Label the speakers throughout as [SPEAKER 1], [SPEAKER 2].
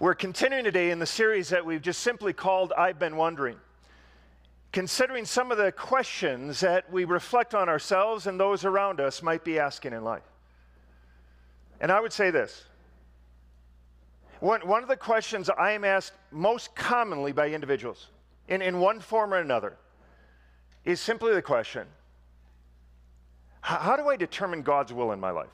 [SPEAKER 1] We're continuing today in the series that we've just simply called I've Been Wondering, considering some of the questions that we reflect on ourselves and those around us might be asking in life. And I would say this one, one of the questions I am asked most commonly by individuals, in, in one form or another, is simply the question how do I determine God's will in my life?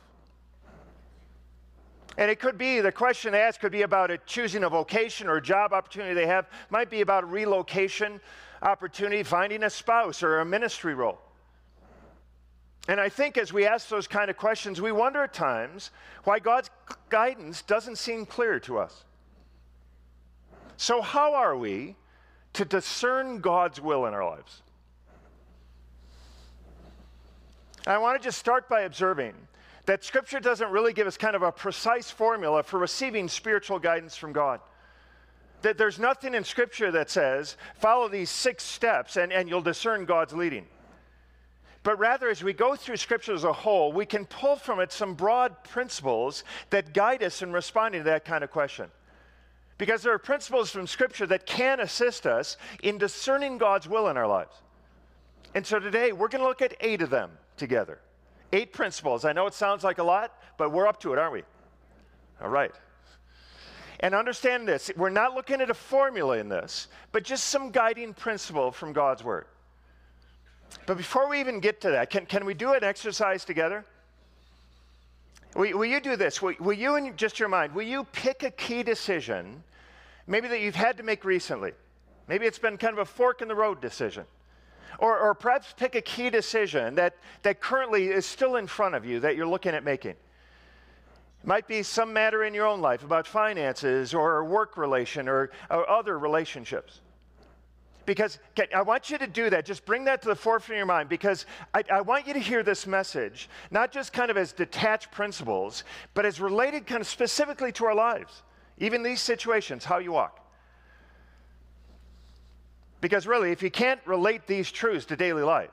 [SPEAKER 1] And it could be, the question asked could be about a choosing a vocation or a job opportunity they have, might be about relocation opportunity, finding a spouse or a ministry role. And I think as we ask those kind of questions, we wonder at times why God's guidance doesn't seem clear to us. So, how are we to discern God's will in our lives? I want to just start by observing that Scripture doesn't really give us kind of a precise formula for receiving spiritual guidance from God. That there's nothing in Scripture that says, follow these six steps and, and you'll discern God's leading. But rather, as we go through Scripture as a whole, we can pull from it some broad principles that guide us in responding to that kind of question. Because there are principles from Scripture that can assist us in discerning God's will in our lives. And so today, we're going to look at eight of them together. Eight principles. I know it sounds like a lot, but we're up to it, aren't we? All right. And understand this we're not looking at a formula in this, but just some guiding principle from God's Word. But before we even get to that, can, can we do an exercise together? Will, will you do this? Will, will you, in just your mind, will you pick a key decision, maybe that you've had to make recently? Maybe it's been kind of a fork in the road decision. Or, or perhaps pick a key decision that, that currently is still in front of you that you're looking at making. It might be some matter in your own life about finances or work relation or, or other relationships. Because I want you to do that. Just bring that to the forefront of your mind because I, I, want you to hear this message, not just kind of as detached principles, but as related kind of specifically to our lives, even these situations, how you walk. Because really, if you can't relate these truths to daily life,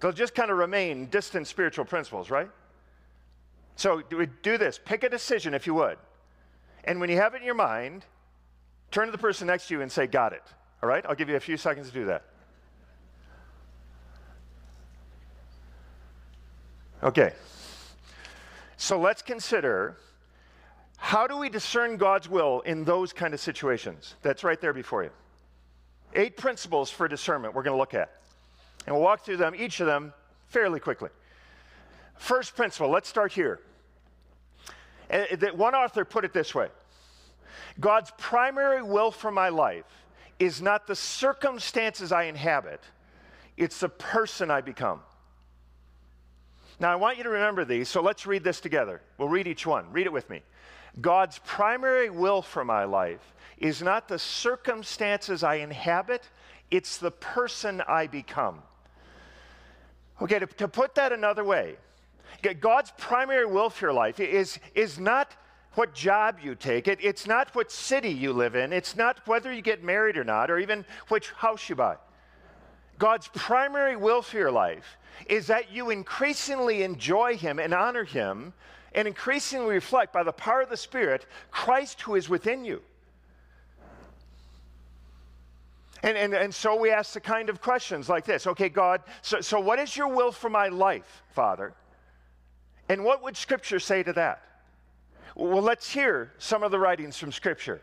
[SPEAKER 1] they'll just kind of remain distant spiritual principles, right? So do this pick a decision if you would. And when you have it in your mind, turn to the person next to you and say, Got it. All right? I'll give you a few seconds to do that. Okay. So let's consider how do we discern God's will in those kind of situations? That's right there before you. Eight principles for discernment we're going to look at. And we'll walk through them, each of them, fairly quickly. First principle, let's start here. Uh, one author put it this way God's primary will for my life is not the circumstances I inhabit, it's the person I become. Now, I want you to remember these, so let's read this together. We'll read each one. Read it with me. God's primary will for my life is not the circumstances I inhabit, it's the person I become. Okay, to, to put that another way, God's primary will for your life is, is not what job you take, it, it's not what city you live in, it's not whether you get married or not, or even which house you buy. God's primary will for your life is that you increasingly enjoy Him and honor Him and increasingly reflect by the power of the Spirit Christ who is within you. And, and, and so we ask the kind of questions like this Okay, God, so, so what is your will for my life, Father? And what would Scripture say to that? Well, let's hear some of the writings from Scripture.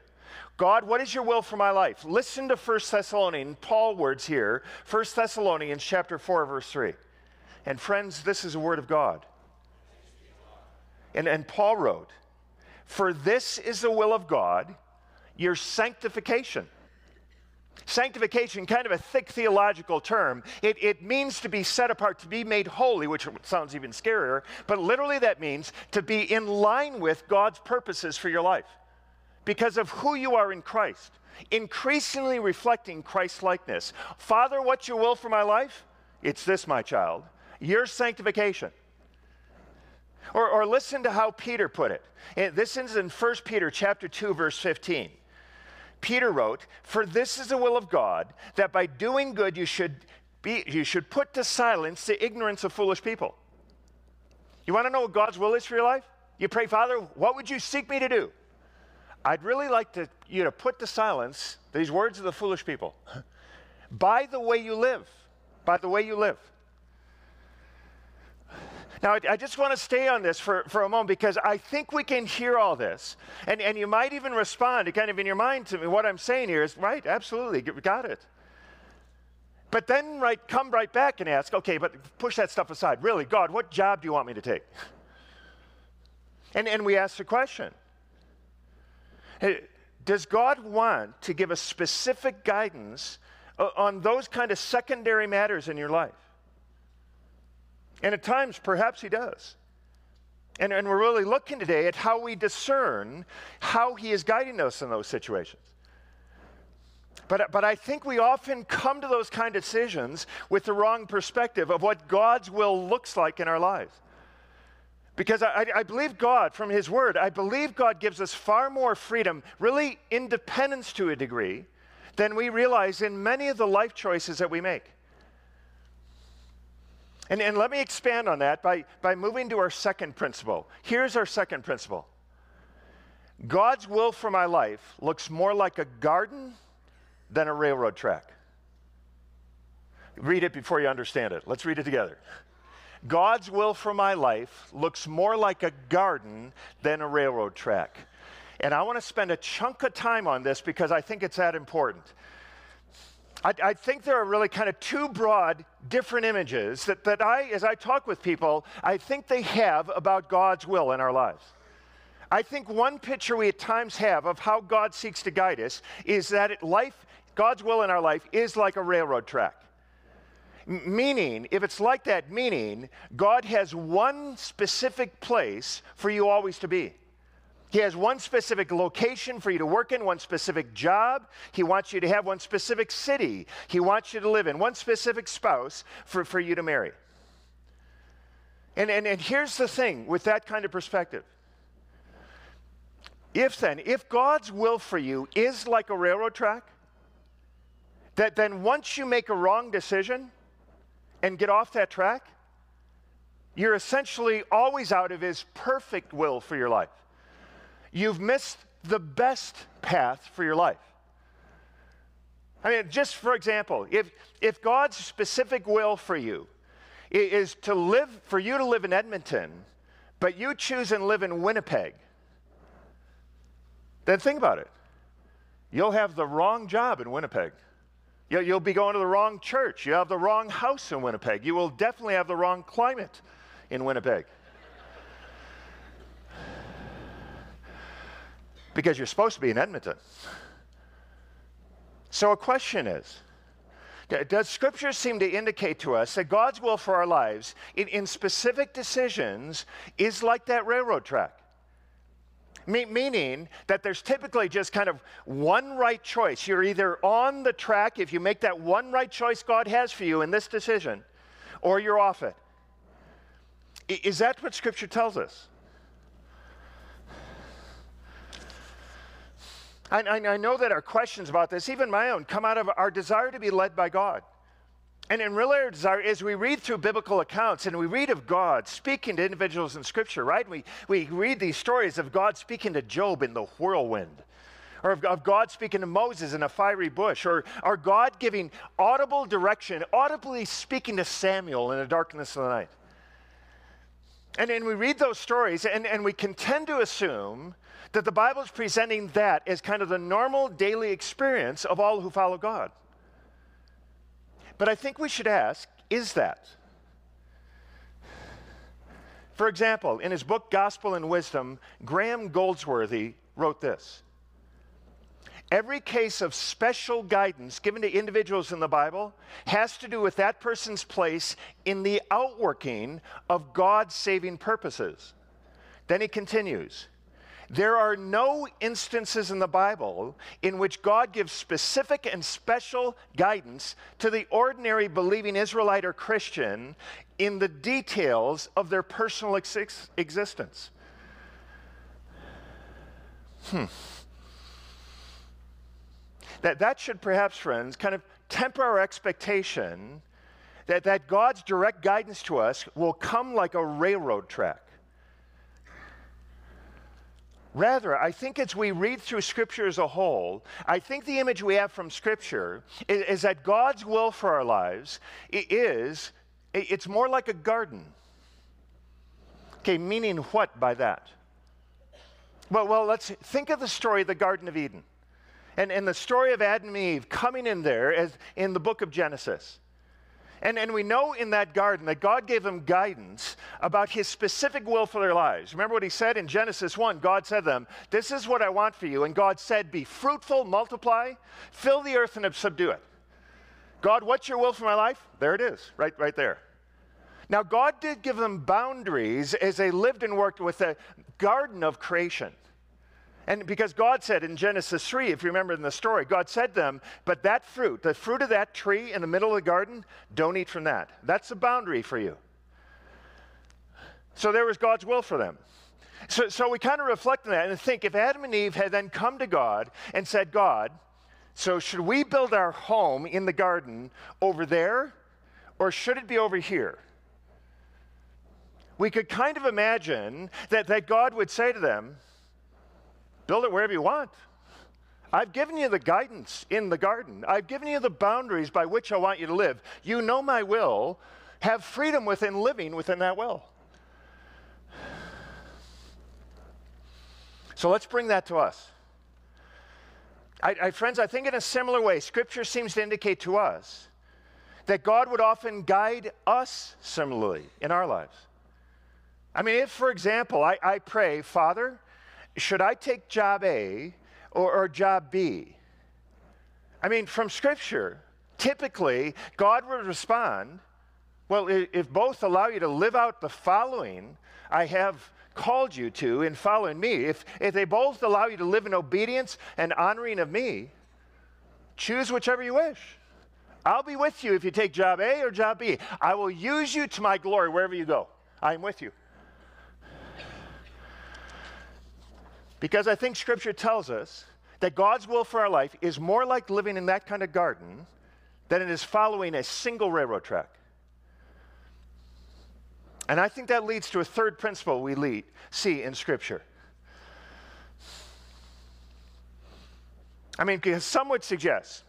[SPEAKER 1] God, what is your will for my life? Listen to 1 Thessalonians, Paul words here, 1 Thessalonians chapter 4, verse 3. And friends, this is a word of God. And, and Paul wrote, For this is the will of God, your sanctification Sanctification, kind of a thick theological term. It, it means to be set apart, to be made holy, which sounds even scarier, but literally that means to be in line with God's purposes for your life because of who you are in Christ, increasingly reflecting Christ's likeness. Father, what's your will for my life? It's this, my child your sanctification. Or, or listen to how Peter put it. This is in 1 Peter chapter 2, verse 15. Peter wrote, For this is the will of God, that by doing good you should, be, you should put to silence the ignorance of foolish people. You want to know what God's will is for your life? You pray, Father, what would you seek me to do? I'd really like to, you to put to silence these words of the foolish people. by the way you live, by the way you live. Now, I, I just want to stay on this for, for a moment because I think we can hear all this. And, and you might even respond kind of in your mind to me. What I'm saying here is, right, absolutely, got it. But then right, come right back and ask, okay, but push that stuff aside. Really, God, what job do you want me to take? And, and we ask the question Does God want to give us specific guidance uh, on those kind of secondary matters in your life? And at times, perhaps He does. And, and we're really looking today at how we discern how He is guiding us in those situations. But, but I think we often come to those kind of decisions with the wrong perspective of what God's will looks like in our lives. Because I, I, believe God, from His Word, I believe God gives us far more freedom, really independence to a degree, than we realize in many of the life choices that we make. And, and let me expand on that by, by moving to our second principle. Here's our second principle God's will for my life looks more like a garden than a railroad track. Read it before you understand it. Let's read it together. God's will for my life looks more like a garden than a railroad track. And I want to spend a chunk of time on this because I think it's that important. I, I, think there are really kind of two broad, different images that, that I, as I talk with people, I think they have about God's will in our lives. I think one picture we at times have of how God seeks to guide us is that life, God's will in our life is like a railroad track. Meaning, if it's like that, meaning God has one specific place for you always to be. He has one specific location for you to work in, one specific job. He wants you to have one specific city. He wants you to live in, one specific spouse for, for you to marry. And, and, and here's the thing with that kind of perspective. If then, if God's will for you is like a railroad track, that then once you make a wrong decision and get off that track, you're essentially always out of His perfect will for your life you've missed the best path for your life. I mean, just for example, if, if God's specific will for you is to live, for you to live in Edmonton, but you choose and live in Winnipeg, then think about it. You'll have the wrong job in Winnipeg. You'll, be going to the wrong church. You have the wrong house in Winnipeg. You will definitely have the wrong climate in Winnipeg. Because you're supposed to be in Edmonton. So, a question is Does Scripture seem to indicate to us that God's will for our lives in, in specific decisions is like that railroad track? Me- meaning that there's typically just kind of one right choice. You're either on the track if you make that one right choice God has for you in this decision, or you're off it. Is that what Scripture tells us? I, I, know that our questions about this, even my own, come out of our desire to be led by God. And in really our desire, as we read through biblical accounts and we read of God speaking to individuals in Scripture, right? We, we read these stories of God speaking to Job in the whirlwind, or of, of God speaking to Moses in a fiery bush, or, or God giving audible direction, audibly speaking to Samuel in the darkness of the night. And, and we read those stories and, and we can tend to assume that the Bible is presenting that as kind of the normal daily experience of all who follow God. But I think we should ask is that? For example, in his book Gospel and Wisdom, Graham Goldsworthy wrote this Every case of special guidance given to individuals in the Bible has to do with that person's place in the outworking of God's saving purposes. Then he continues there are no instances in the Bible in which God gives specific and special guidance to the ordinary believing Israelite or Christian in the details of their personal ex- existence. Hmm. That, that should perhaps, friends, kind of temper our expectation that, that God's direct guidance to us will come like a railroad track Rather, I think as we read through Scripture as a whole, I think the image we have from Scripture is, is that God's will for our lives is, it's more like a garden. Okay, meaning what by that? Well, well, let's think of the story of the Garden of Eden and, and the story of Adam and Eve coming in there as in the book of Genesis. And, and we know in that garden that God gave them guidance about his specific will for their lives. Remember what he said in Genesis 1? God said to them, This is what I want for you. And God said, Be fruitful, multiply, fill the earth, and subdue it. God, what's your will for my life? There it is, right, right there. Now, God did give them boundaries as they lived and worked with the garden of creation. And because God said in Genesis 3, if you remember in the story, God said to them, But that fruit, the fruit of that tree in the middle of the garden, don't eat from that. That's the boundary for you. So there was God's will for them. So, so we kind of reflect on that and think if Adam and Eve had then come to God and said, God, so should we build our home in the garden over there or should it be over here? we could kind of imagine that, that God would say to them, Build it wherever you want. I've given you the guidance in the garden. I've given you the boundaries by which I want you to live. You know my will. Have freedom within living within that will. So let's bring that to us. I, I, friends, I think in a similar way, Scripture seems to indicate to us that God would often guide us similarly in our lives. I mean, if, for example, I, I pray, Father, should I take job A or, or job B? I mean, from Scripture, typically, God would respond, well, if both allow you to live out the following I have called you to in following me, if, if they both allow you to live in obedience and honoring of me, choose whichever you wish. I'll be with you if you take job A or job B. I will use you to my glory wherever you go. I'm with you. Because I think Scripture tells us that God's will for our life is more like living in that kind of garden than it is following a single railroad track. And I think that leads to a third principle we lead, see in Scripture. I mean, because some would suggest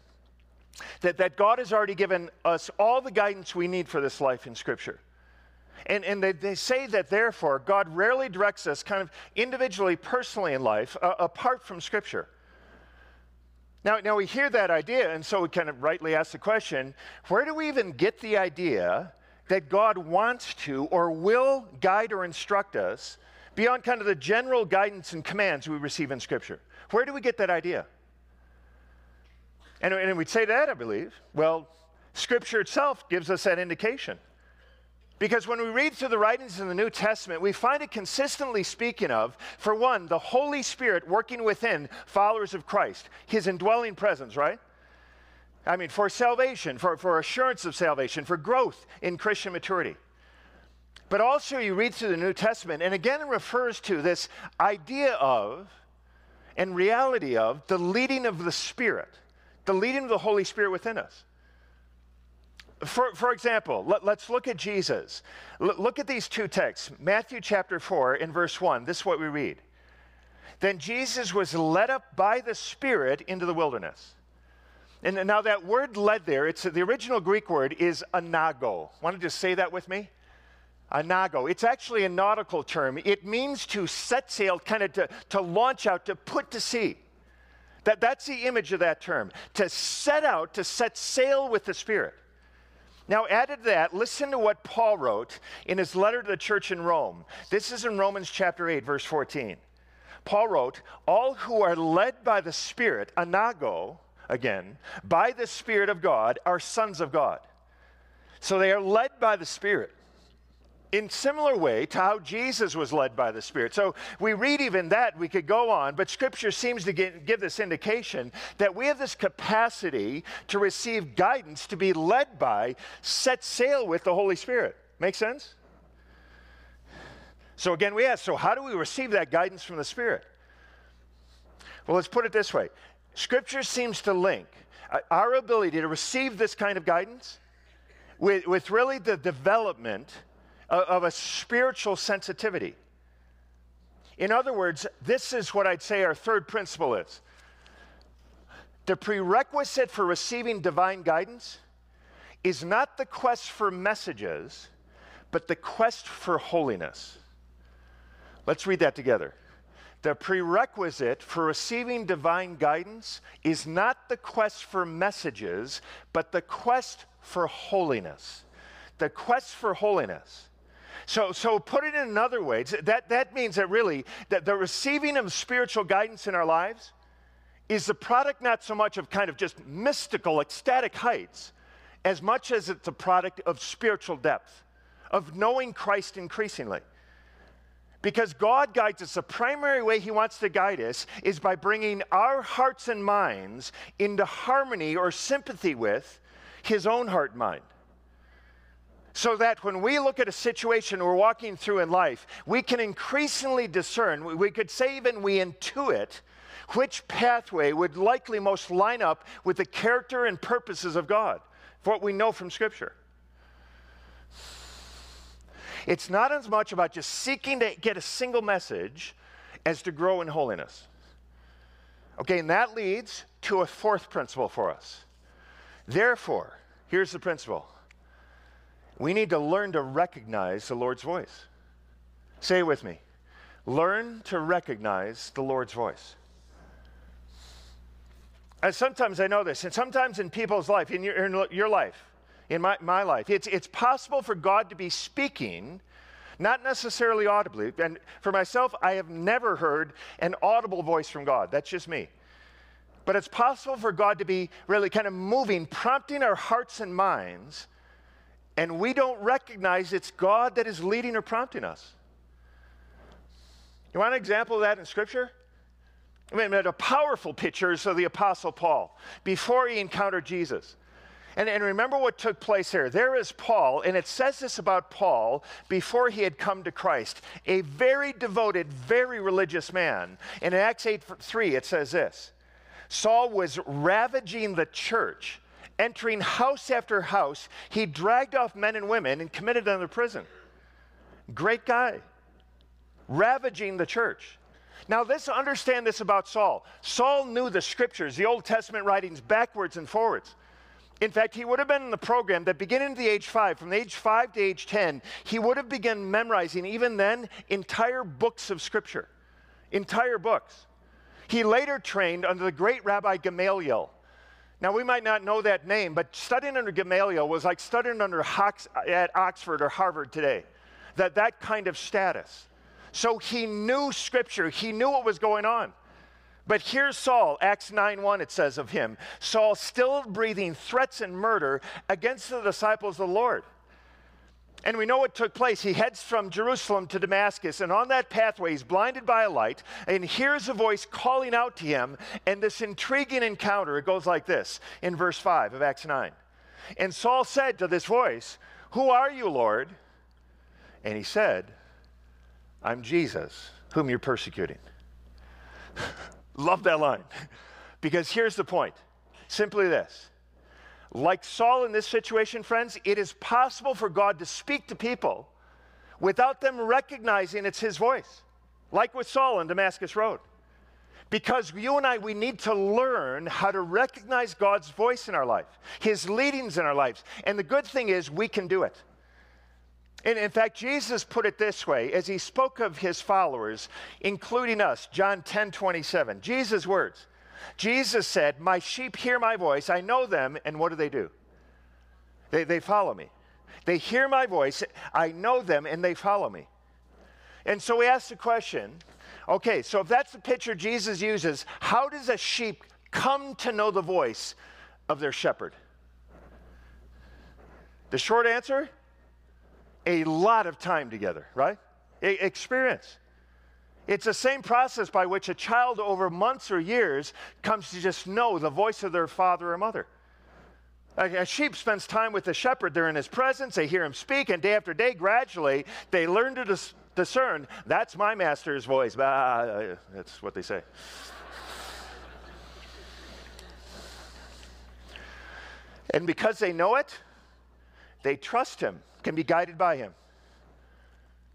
[SPEAKER 1] that, that God has already given us all the guidance we need for this life in Scripture. And, and they, they say that therefore, God rarely directs us kind of individually, personally in life, uh, apart from Scripture. Now, now, we hear that idea, and so we kind of rightly ask the question where do we even get the idea that God wants to or will guide or instruct us beyond kind of the general guidance and commands we receive in Scripture? Where do we get that idea? And, and we'd say that, I believe. Well, Scripture itself gives us that indication. Because when we read through the writings in the New Testament, we find it consistently speaking of, for one, the Holy Spirit working within followers of Christ, his indwelling presence, right? I mean, for salvation, for, for assurance of salvation, for growth in Christian maturity. But also, you read through the New Testament, and again, it refers to this idea of and reality of the leading of the Spirit, the leading of the Holy Spirit within us. For, for example, let, us look at Jesus. L- look at these two texts Matthew chapter 4 in verse 1. This is what we read. Then Jesus was led up by the Spirit into the wilderness. And now that word led there, it's the original Greek word is anago. Want to just say that with me? Anago. It's actually a nautical term. It means to set sail, kind of to, to launch out, to put to sea. That, that's the image of that term. To set out, to set sail with the Spirit. Now, added to that, listen to what Paul wrote in his letter to the church in Rome. This is in Romans chapter 8, verse 14. Paul wrote, All who are led by the Spirit, anago, again, by the Spirit of God, are sons of God. So they are led by the Spirit in similar way to how Jesus was led by the Spirit. So we read even that, we could go on, but Scripture seems to get, give this indication that we have this capacity to receive guidance, to be led by, set sail with the Holy Spirit. Make sense? So again, we ask, so how do we receive that guidance from the Spirit? Well, let's put it this way Scripture seems to link uh, our ability to receive this kind of guidance with, with really the development of a spiritual sensitivity. In other words, this is what I'd say our third principle is. The prerequisite for receiving divine guidance is not the quest for messages, but the quest for holiness. Let's read that together. The prerequisite for receiving divine guidance is not the quest for messages, but the quest for holiness. The quest for holiness. So, so put it in another way, that, that means that really that the receiving of spiritual guidance in our lives is the product not so much of kind of just mystical, ecstatic heights, as much as it's a product of spiritual depth, of knowing Christ increasingly. Because God guides us, the primary way He wants to guide us is by bringing our hearts and minds into harmony or sympathy with His own heart and mind. So that when we look at a situation we're walking through in life, we can increasingly discern, we could say even we intuit which pathway would likely most line up with the character and purposes of God, for what we know from Scripture. It's not as much about just seeking to get a single message as to grow in holiness. Okay, and that leads to a fourth principle for us. Therefore, here's the principle we need to learn to recognize the Lord's voice. Say it with me. Learn to recognize the Lord's voice. And sometimes I know this, and sometimes in people's life, in your, in your life, in my, my life, it's, it's possible for God to be speaking, not necessarily audibly. And for myself, I have never heard an audible voice from God. That's just me. But it's possible for God to be really kind of moving, prompting our hearts and minds, and we don't recognize it's God that is leading or prompting us. You want an example of that in Scripture? I mean, a powerful picture is of the Apostle Paul before he encountered Jesus. And, and remember what took place here. There is Paul, and it says this about Paul before he had come to Christ a very devoted, very religious man. And in Acts 8 3, it says this Saul was ravaging the church, entering house after house. He dragged off men and women and committed them to prison. Great guy, ravaging the church. Now, let's understand this about Saul. Saul knew the scriptures, the Old Testament writings, backwards and forwards. In fact, he would have been in the program that beginning at the age five, from the age five to age 10, he would have begun memorizing, even then, entire books of scripture. Entire books. He later trained under the great Rabbi Gamaliel. Now, we might not know that name, but studying under Gamaliel was like studying under Hox, at Oxford or Harvard today. That, that kind of status. So he knew scripture, he knew what was going on. But here's Saul, Acts 9 1, it says of him Saul still breathing threats and murder against the disciples of the Lord. And we know what took place. He heads from Jerusalem to Damascus, and on that pathway, he's blinded by a light and hears a voice calling out to him. And this intriguing encounter, it goes like this in verse 5 of Acts 9. And Saul said to this voice, Who are you, Lord? And he said, I'm Jesus, whom you're persecuting. Love that line. because here's the point simply this. Like Saul in this situation, friends, it is possible for God to speak to people without them recognizing it's his voice, like with Saul on Damascus Road. Because you and I, we need to learn how to recognize God's voice in our life, his leadings in our lives. And the good thing is, we can do it. And in fact, Jesus put it this way as he spoke of his followers, including us, John 10 27. Jesus' words. Jesus said, My sheep hear my voice, I know them, and what do they do? They, they follow me. They hear my voice, I know them, and they follow me. And so we ask the question okay, so if that's the picture Jesus uses, how does a sheep come to know the voice of their shepherd? The short answer a lot of time together, right? experience. It's the same process by which a child over months or years comes to just know the voice of their father or mother. A, sheep spends time with the shepherd. They're in his presence. They hear him speak, and day after day, gradually, they learn to dis- discern that's my master's voice. That's what they say. and because they know it, they trust him, can be guided by him.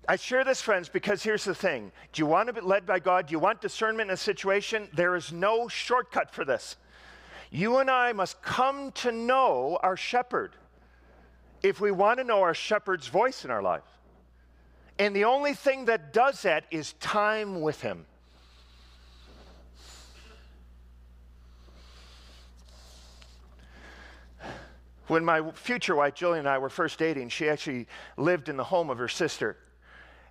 [SPEAKER 1] I share this, friends, because here's the thing. Do you want to be led by God? Do you want discernment in a situation? There is no shortcut for this. You and I must come to know our shepherd if we want to know our shepherd's voice in our life. And the only thing that does that is time with him. When my future wife, Jillian, and I were first dating, she actually lived in the home of her sister.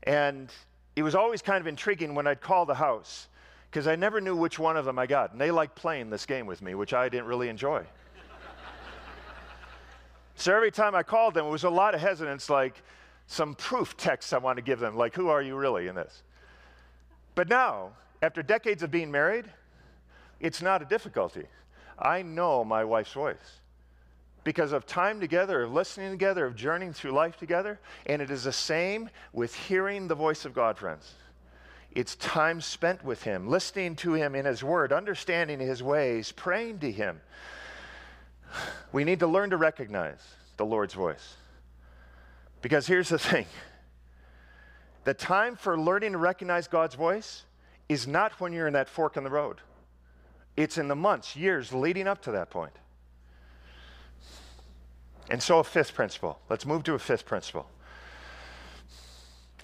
[SPEAKER 1] And it was always kind of intriguing when I'd call the house because I never knew which one of them I got. And they liked playing this game with me, which I didn't really enjoy. so every time I called them, it was a lot of hesitance, like some proof text I want to give them, like, who are you really in this? But now, after decades of being married, it's not a difficulty. I know my wife's voice because of time together, of listening together, of journeying through life together. And it is the same with hearing the voice of God, friends. It's time spent with Him, listening to Him in His Word, understanding His ways, praying to Him. We need to learn to recognize the Lord's voice. Because here's the thing the time for learning to recognize God's voice is not when you're in that fork in the road, it's in the months, years leading up to that point. And so, a fifth principle. Let's move to a fifth principle.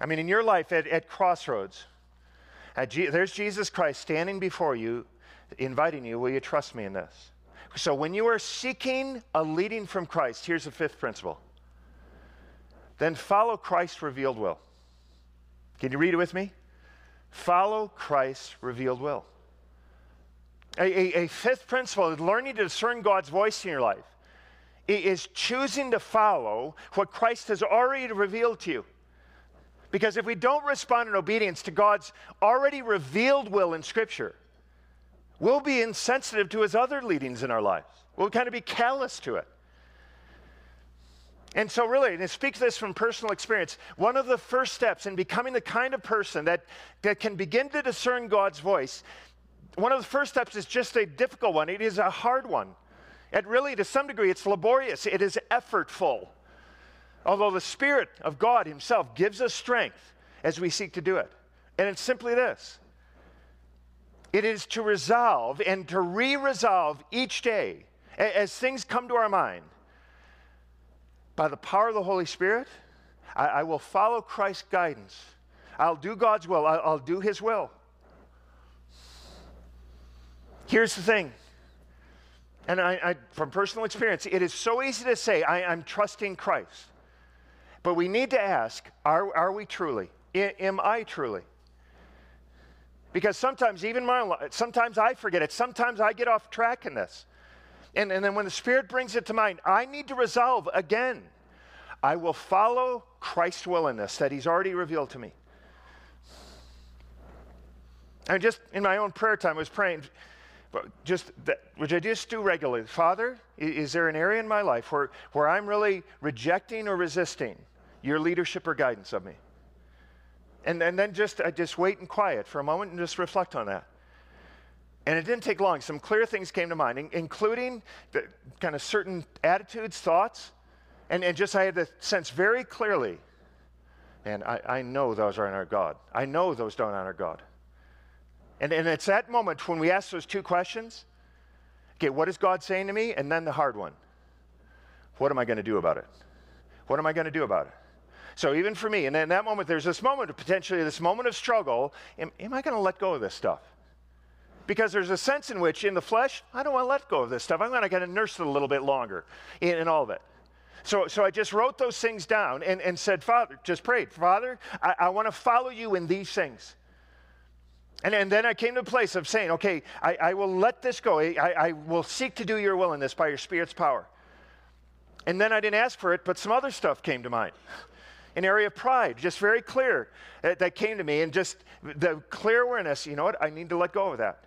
[SPEAKER 1] I mean, in your life at, at Crossroads, at there's Jesus Christ standing before you, inviting you, Will you trust me in this? So, when you are seeking a leading from Christ, here's the fifth principle. Then follow Christ's revealed will. Can you read it with me? Follow Christ's revealed will. A, a, a fifth principle is learning to discern God's voice in your life is choosing to follow what Christ has already revealed to you. Because if we don't respond in obedience to God's already revealed will in Scripture, we'll be insensitive to his other leadings in our lives. We'll kind of be callous to it. And so, really, and I speak this from personal experience, one of the first steps in becoming the kind of person that, that can begin to discern God's voice, one of the first steps is just a difficult one. It is a hard one. And really, to some degree, it's laborious, it is effortful. Although the Spirit of God Himself gives us strength as we seek to do it. And it's simply this it is to resolve and to re resolve each day as things come to our mind. By the power of the Holy Spirit, I, I will follow Christ's guidance. I'll do God's will, I'll, I'll do His will. Here's the thing and I, I, from personal experience, it is so easy to say, I, am trusting Christ. But we need to ask, are, are we truly? I, am I truly? Because sometimes, even my life, sometimes I forget it. Sometimes I get off track in this. And, and then when the Spirit brings it to mind, I need to resolve again. I will follow Christ's will in this that He's already revealed to me. And just in my own prayer time, I was praying just that, which I just do regularly. Father, is there an area in my life where, where I'm really rejecting or resisting your leadership or guidance of me? And, and then just I just wait in quiet for a moment and just reflect on that. And it didn't take long. Some clear things came to mind, in, including the, kind of certain attitudes, thoughts, and, and just I had the sense very clearly, and I, I know those aren't our God. I know those don't honor God. And, and it's that moment when we ask those two questions okay, what is God saying to me? And then the hard one what am I going to do about it? What am I going to do about it? So even for me, and in that moment, there's this moment of potentially this moment of struggle. Am, am I going to let go of this stuff? Because there's a sense in which, in the flesh, I don't want to let go of this stuff. I'm going to kind of nurse it a little bit longer in, in all of it. So, so I just wrote those things down and, and said, Father, just prayed, Father, I, I want to follow you in these things. And, and then I came to a place of saying, okay, I, I will let this go. I, I will seek to do your will in this by your Spirit's power. And then I didn't ask for it, but some other stuff came to mind. An area of pride, just very clear, uh, that came to me, and just the clear awareness, you know what, I need to let go of that.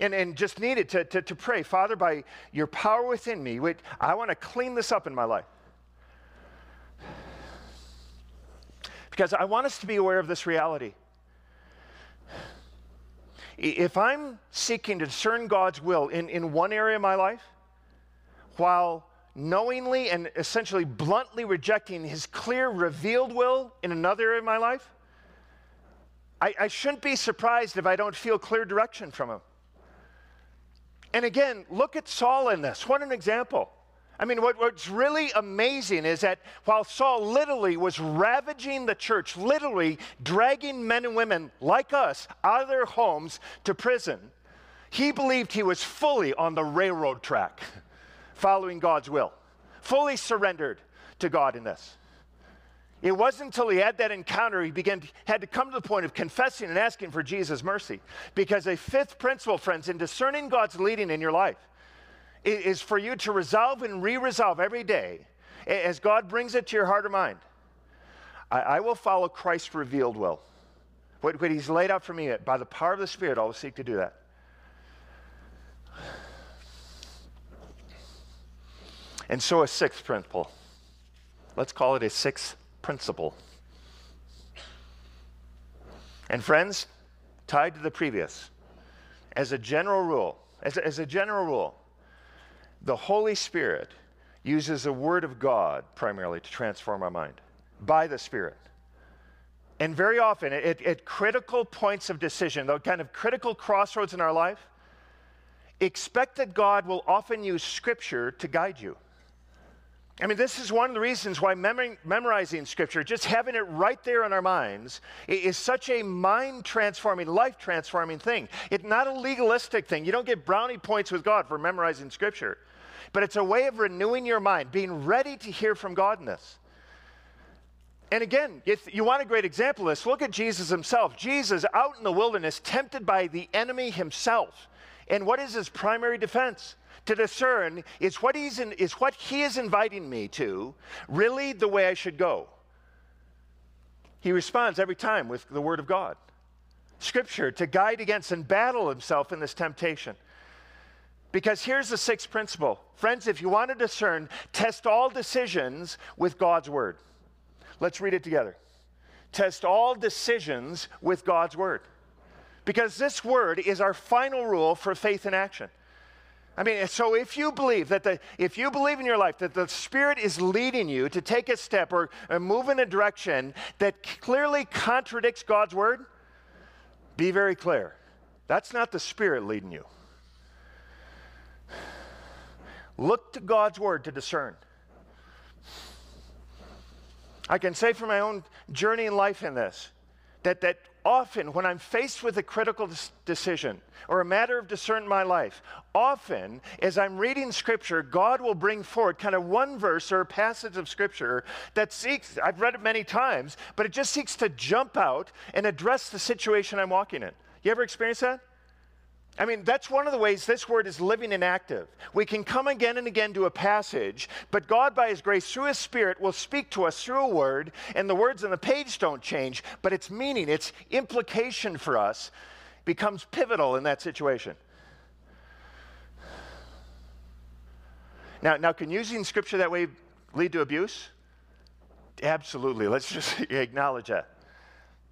[SPEAKER 1] And, and just needed to, to, to pray, Father, by your power within me, I want to clean this up in my life. Because I want us to be aware of this reality. If I'm seeking to discern God's will in, in one area of my life, while knowingly and essentially bluntly rejecting his clear, revealed will in another area of my life, I, I shouldn't be surprised if I don't feel clear direction from him. And again, look at Saul in this. What an example. I mean, what, what's really amazing is that while Saul literally was ravaging the church, literally dragging men and women like us out of their homes to prison, he believed he was fully on the railroad track, following God's will, fully surrendered to God in this. It wasn't until he had that encounter he began had to come to the point of confessing and asking for Jesus' mercy. Because a fifth principle, friends, in discerning God's leading in your life is for you to resolve and re-resolve every day as God brings it to your heart or mind. I, I will follow Christ's revealed will. What, what He's laid out for me by the power of the Spirit, I will seek to do that. And so, a sixth principle. Let's call it a sixth principle. And, friends, tied to the previous, as a general rule, as a, as a general rule, the Holy Spirit uses the Word of God primarily to transform our mind by the Spirit. And very often, at, at critical points of decision, the kind of critical crossroads in our life, expect that God will often use Scripture to guide you. I mean, this is one of the reasons why mem- memorizing Scripture, just having it right there in our minds, is such a mind transforming, life transforming thing. It's not a legalistic thing. You don't get brownie points with God for memorizing Scripture, but it's a way of renewing your mind, being ready to hear from God in this. And again, if you want a great example of this, look at Jesus himself. Jesus out in the wilderness, tempted by the enemy himself. And what is his primary defense? to discern is what, he's in, is what he is inviting me to really the way I should go? He responds every time with the Word of God, Scripture to guide against and battle himself in this temptation. Because here's the sixth principle. Friends, if you want to discern, test all decisions with God's Word. Let's read it together. Test all decisions with God's Word. Because this Word is our final rule for faith in action. I mean, so if you believe that the, if you believe in your life that the Spirit is leading you to take a step or, or move in a direction that clearly contradicts God's word, be very clear. That's not the Spirit leading you. Look to God's word to discern. I can say from my own journey in life in this that, that often when I'm faced with a critical decision or a matter of discernment in my life, often as I'm reading scripture, God will bring forward kind of one verse or a passage of scripture that seeks, I've read it many times, but it just seeks to jump out and address the situation I'm walking in. You ever experience that? I mean, that's one of the ways this word is living and active. We can come again and again to a passage, but God, by His grace, through His Spirit, will speak to us through a word, and the words on the page don't change, but its meaning, its implication for us becomes pivotal in that situation. Now, now can using Scripture that way lead to abuse? Absolutely. Let's just acknowledge that.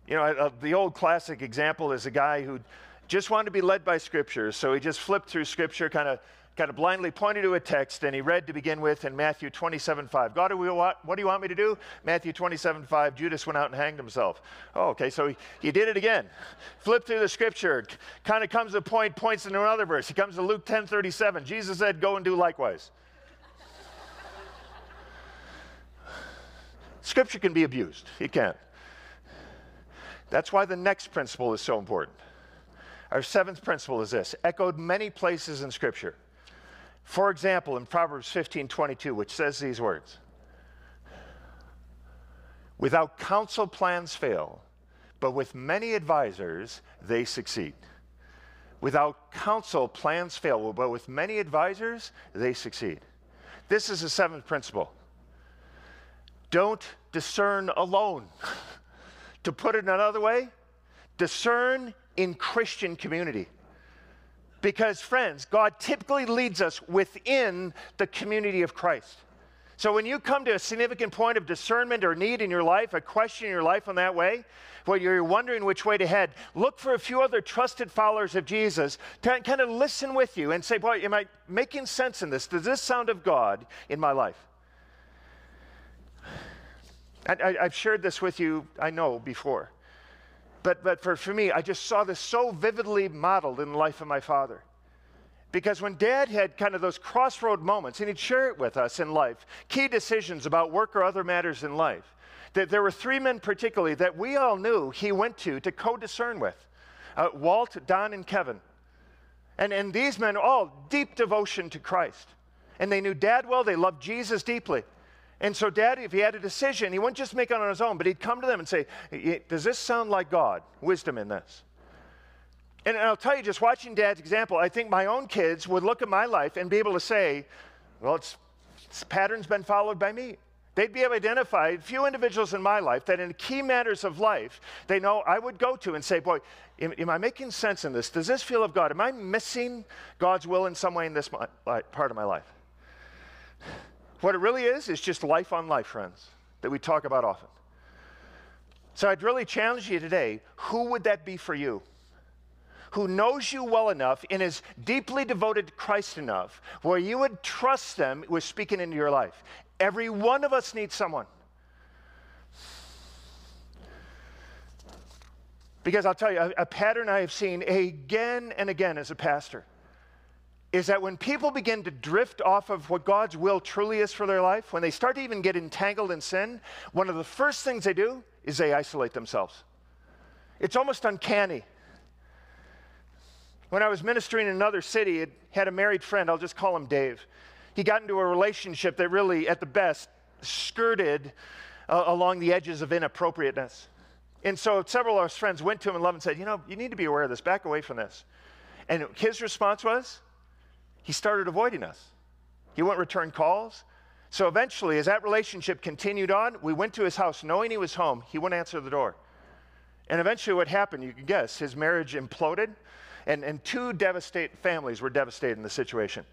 [SPEAKER 1] You know, uh, the old classic example is a guy who just wanted to be led by Scripture, so he just flipped through Scripture, kind of kind of blindly pointed to a text, and he read to begin with in Matthew 27 5. God, what do you want me to do? Matthew 27 5, Judas went out and hanged himself. Oh, okay, so he, he did it again. Flip through the Scripture, kind of comes to a point, points into another verse. He comes to Luke 10 37. Jesus said, Go and do likewise. Scripture can be abused, it can. That's why the next principle is so important. Our seventh principle is this echoed many places in Scripture. For example, in Proverbs 15 22, which says these words Without counsel, plans fail, but with many advisors, they succeed. Without counsel, plans fail, but with many advisors, they succeed. This is the seventh principle. Don't discern alone. to put it another way, discern in Christian community. Because, friends, God typically leads us within the community of Christ. So when you come to a significant point of discernment or need in your life, a question in your life on that way, where you're wondering which way to head, look for a few other trusted followers of Jesus to kind of listen with you and say, Boy, am I making sense in this? Does this sound of God in my life? I, have shared this with you, I know, before. But, but for, for me, I just saw this so vividly modeled in the life of my father. Because when dad had kind of those crossroad moments, and he'd share it with us in life, key decisions about work or other matters in life, that there were three men particularly that we all knew he went to to co discern with uh, Walt, Don, and Kevin. And, and these men, all deep devotion to Christ. And they knew dad well, they loved Jesus deeply. And so, dad, if he had a decision, he wouldn't just make it on his own, but he'd come to them and say, Does this sound like God? Wisdom in this. And I'll tell you, just watching dad's example, I think my own kids would look at my life and be able to say, well, it's, pattern's been followed by me. They'd be able to identify a few individuals in my life that in key matters of life, they know I would go to and say, boy, am, am I making sense in this? Does this feel of God? Am I missing God's will in some way in this part of my life? What it really is, is just life on life, friends, that we talk about often. So I'd really challenge you today who would that be for you? who knows you well enough and is deeply devoted to Christ enough where you would trust them with speaking into your life. Every one of us needs someone. Because I'll tell you, a, a pattern I have seen again and again as a pastor is that when people begin to drift off of what God's will truly is for their life, when they start to even get entangled in sin, one of the first things they do is they isolate themselves. It's almost uncanny. When I was ministering in another city, it had a married friend, I'll just call him Dave. He got into a relationship that really, at the best, skirted uh, along the edges of inappropriateness. And so several of his friends went to him in love and said, You know, you need to be aware of this, back away from this. And his response was, he started avoiding us. He wouldn't return calls. So eventually, as that relationship continued on, we went to his house knowing he was home. He wouldn't answer the door. And eventually, what happened, you can guess, his marriage imploded and, and two devastated families were devastated in the situation.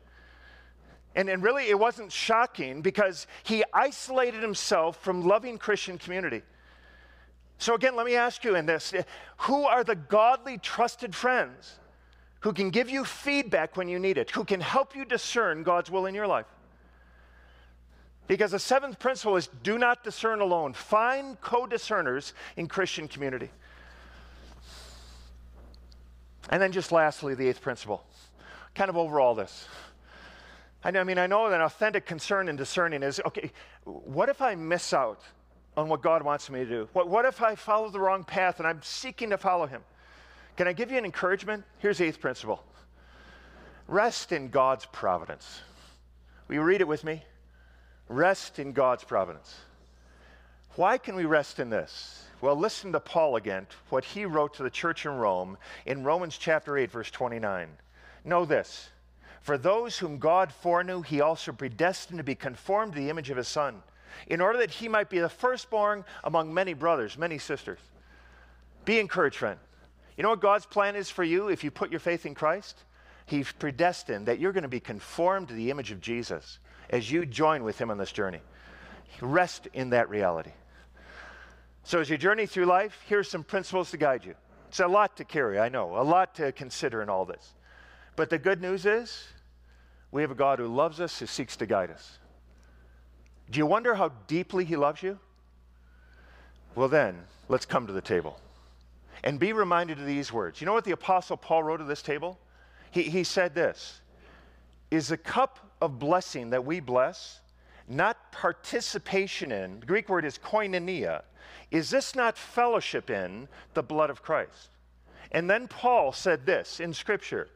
[SPEAKER 1] And, and really, it wasn't shocking because he isolated himself from loving Christian community. So, again, let me ask you in this who are the godly, trusted friends who can give you feedback when you need it, who can help you discern God's will in your life? Because the seventh principle is do not discern alone. Find co discerners in Christian community. And then just lastly, the eighth principle, kind of over all this. I, mean, I know that authentic concern and discerning is okay, what if I miss out on what God wants me to do? What, what if I follow the wrong path and I'm seeking to follow Him? Can I give you an encouragement? Here's the eighth principle rest in God's providence. Will you read it with me? Rest in God's providence. Why can we rest in this? Well, listen to Paul again, what he wrote to the church in Rome in Romans chapter 8, verse 29. Know this For those whom God foreknew, he also predestined to be conformed to the image of his Son, in order that he might be the firstborn among many brothers, many sisters. Be encouraged, friend. You know what God's plan is for you if you put your faith in Christ? He's predestined that you're going to be conformed to the image of Jesus as you join with him on this journey. Rest in that reality. So, as you journey through life, here's some principles to guide you. It's a lot to carry, I know, a lot to consider in all this. But the good news is, we have a God who loves us, who seeks to guide us. Do you wonder how deeply He loves you? Well, then, let's come to the table and be reminded of these words. You know what the Apostle Paul wrote to this table? He, he said this Is the cup of blessing that we bless not participation in, the Greek word is koinonia, is this not fellowship in the blood of Christ? And then Paul said this in Scripture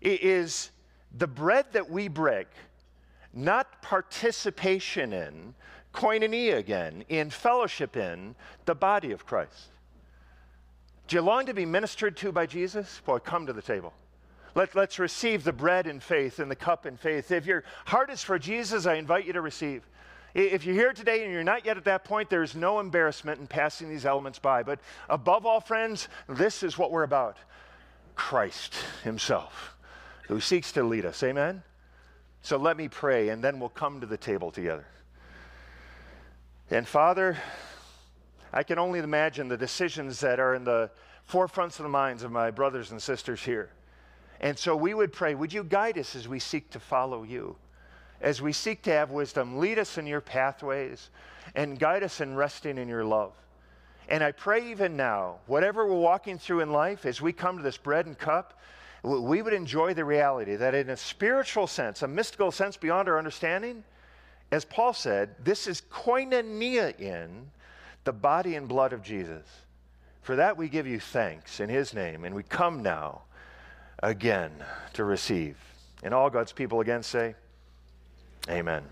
[SPEAKER 1] it is the bread that we break, not participation in, koinonia again, in fellowship in the body of Christ. Do you long to be ministered to by Jesus? Boy, come to the table. Let, let's receive the bread in faith and the cup in faith. If your heart is for Jesus, I invite you to receive. If you're here today and you're not yet at that point, there's no embarrassment in passing these elements by. But above all, friends, this is what we're about Christ Himself, who seeks to lead us. Amen? So let me pray, and then we'll come to the table together. And Father, I can only imagine the decisions that are in the forefronts of the minds of my brothers and sisters here. And so we would pray, would you guide us as we seek to follow you? As we seek to have wisdom, lead us in your pathways and guide us in resting in your love. And I pray even now, whatever we're walking through in life, as we come to this bread and cup, we would enjoy the reality that in a spiritual sense, a mystical sense beyond our understanding, as Paul said, this is koinonia in the body and blood of Jesus. For that we give you thanks in his name, and we come now again to receive. And all God's people again say, Amen.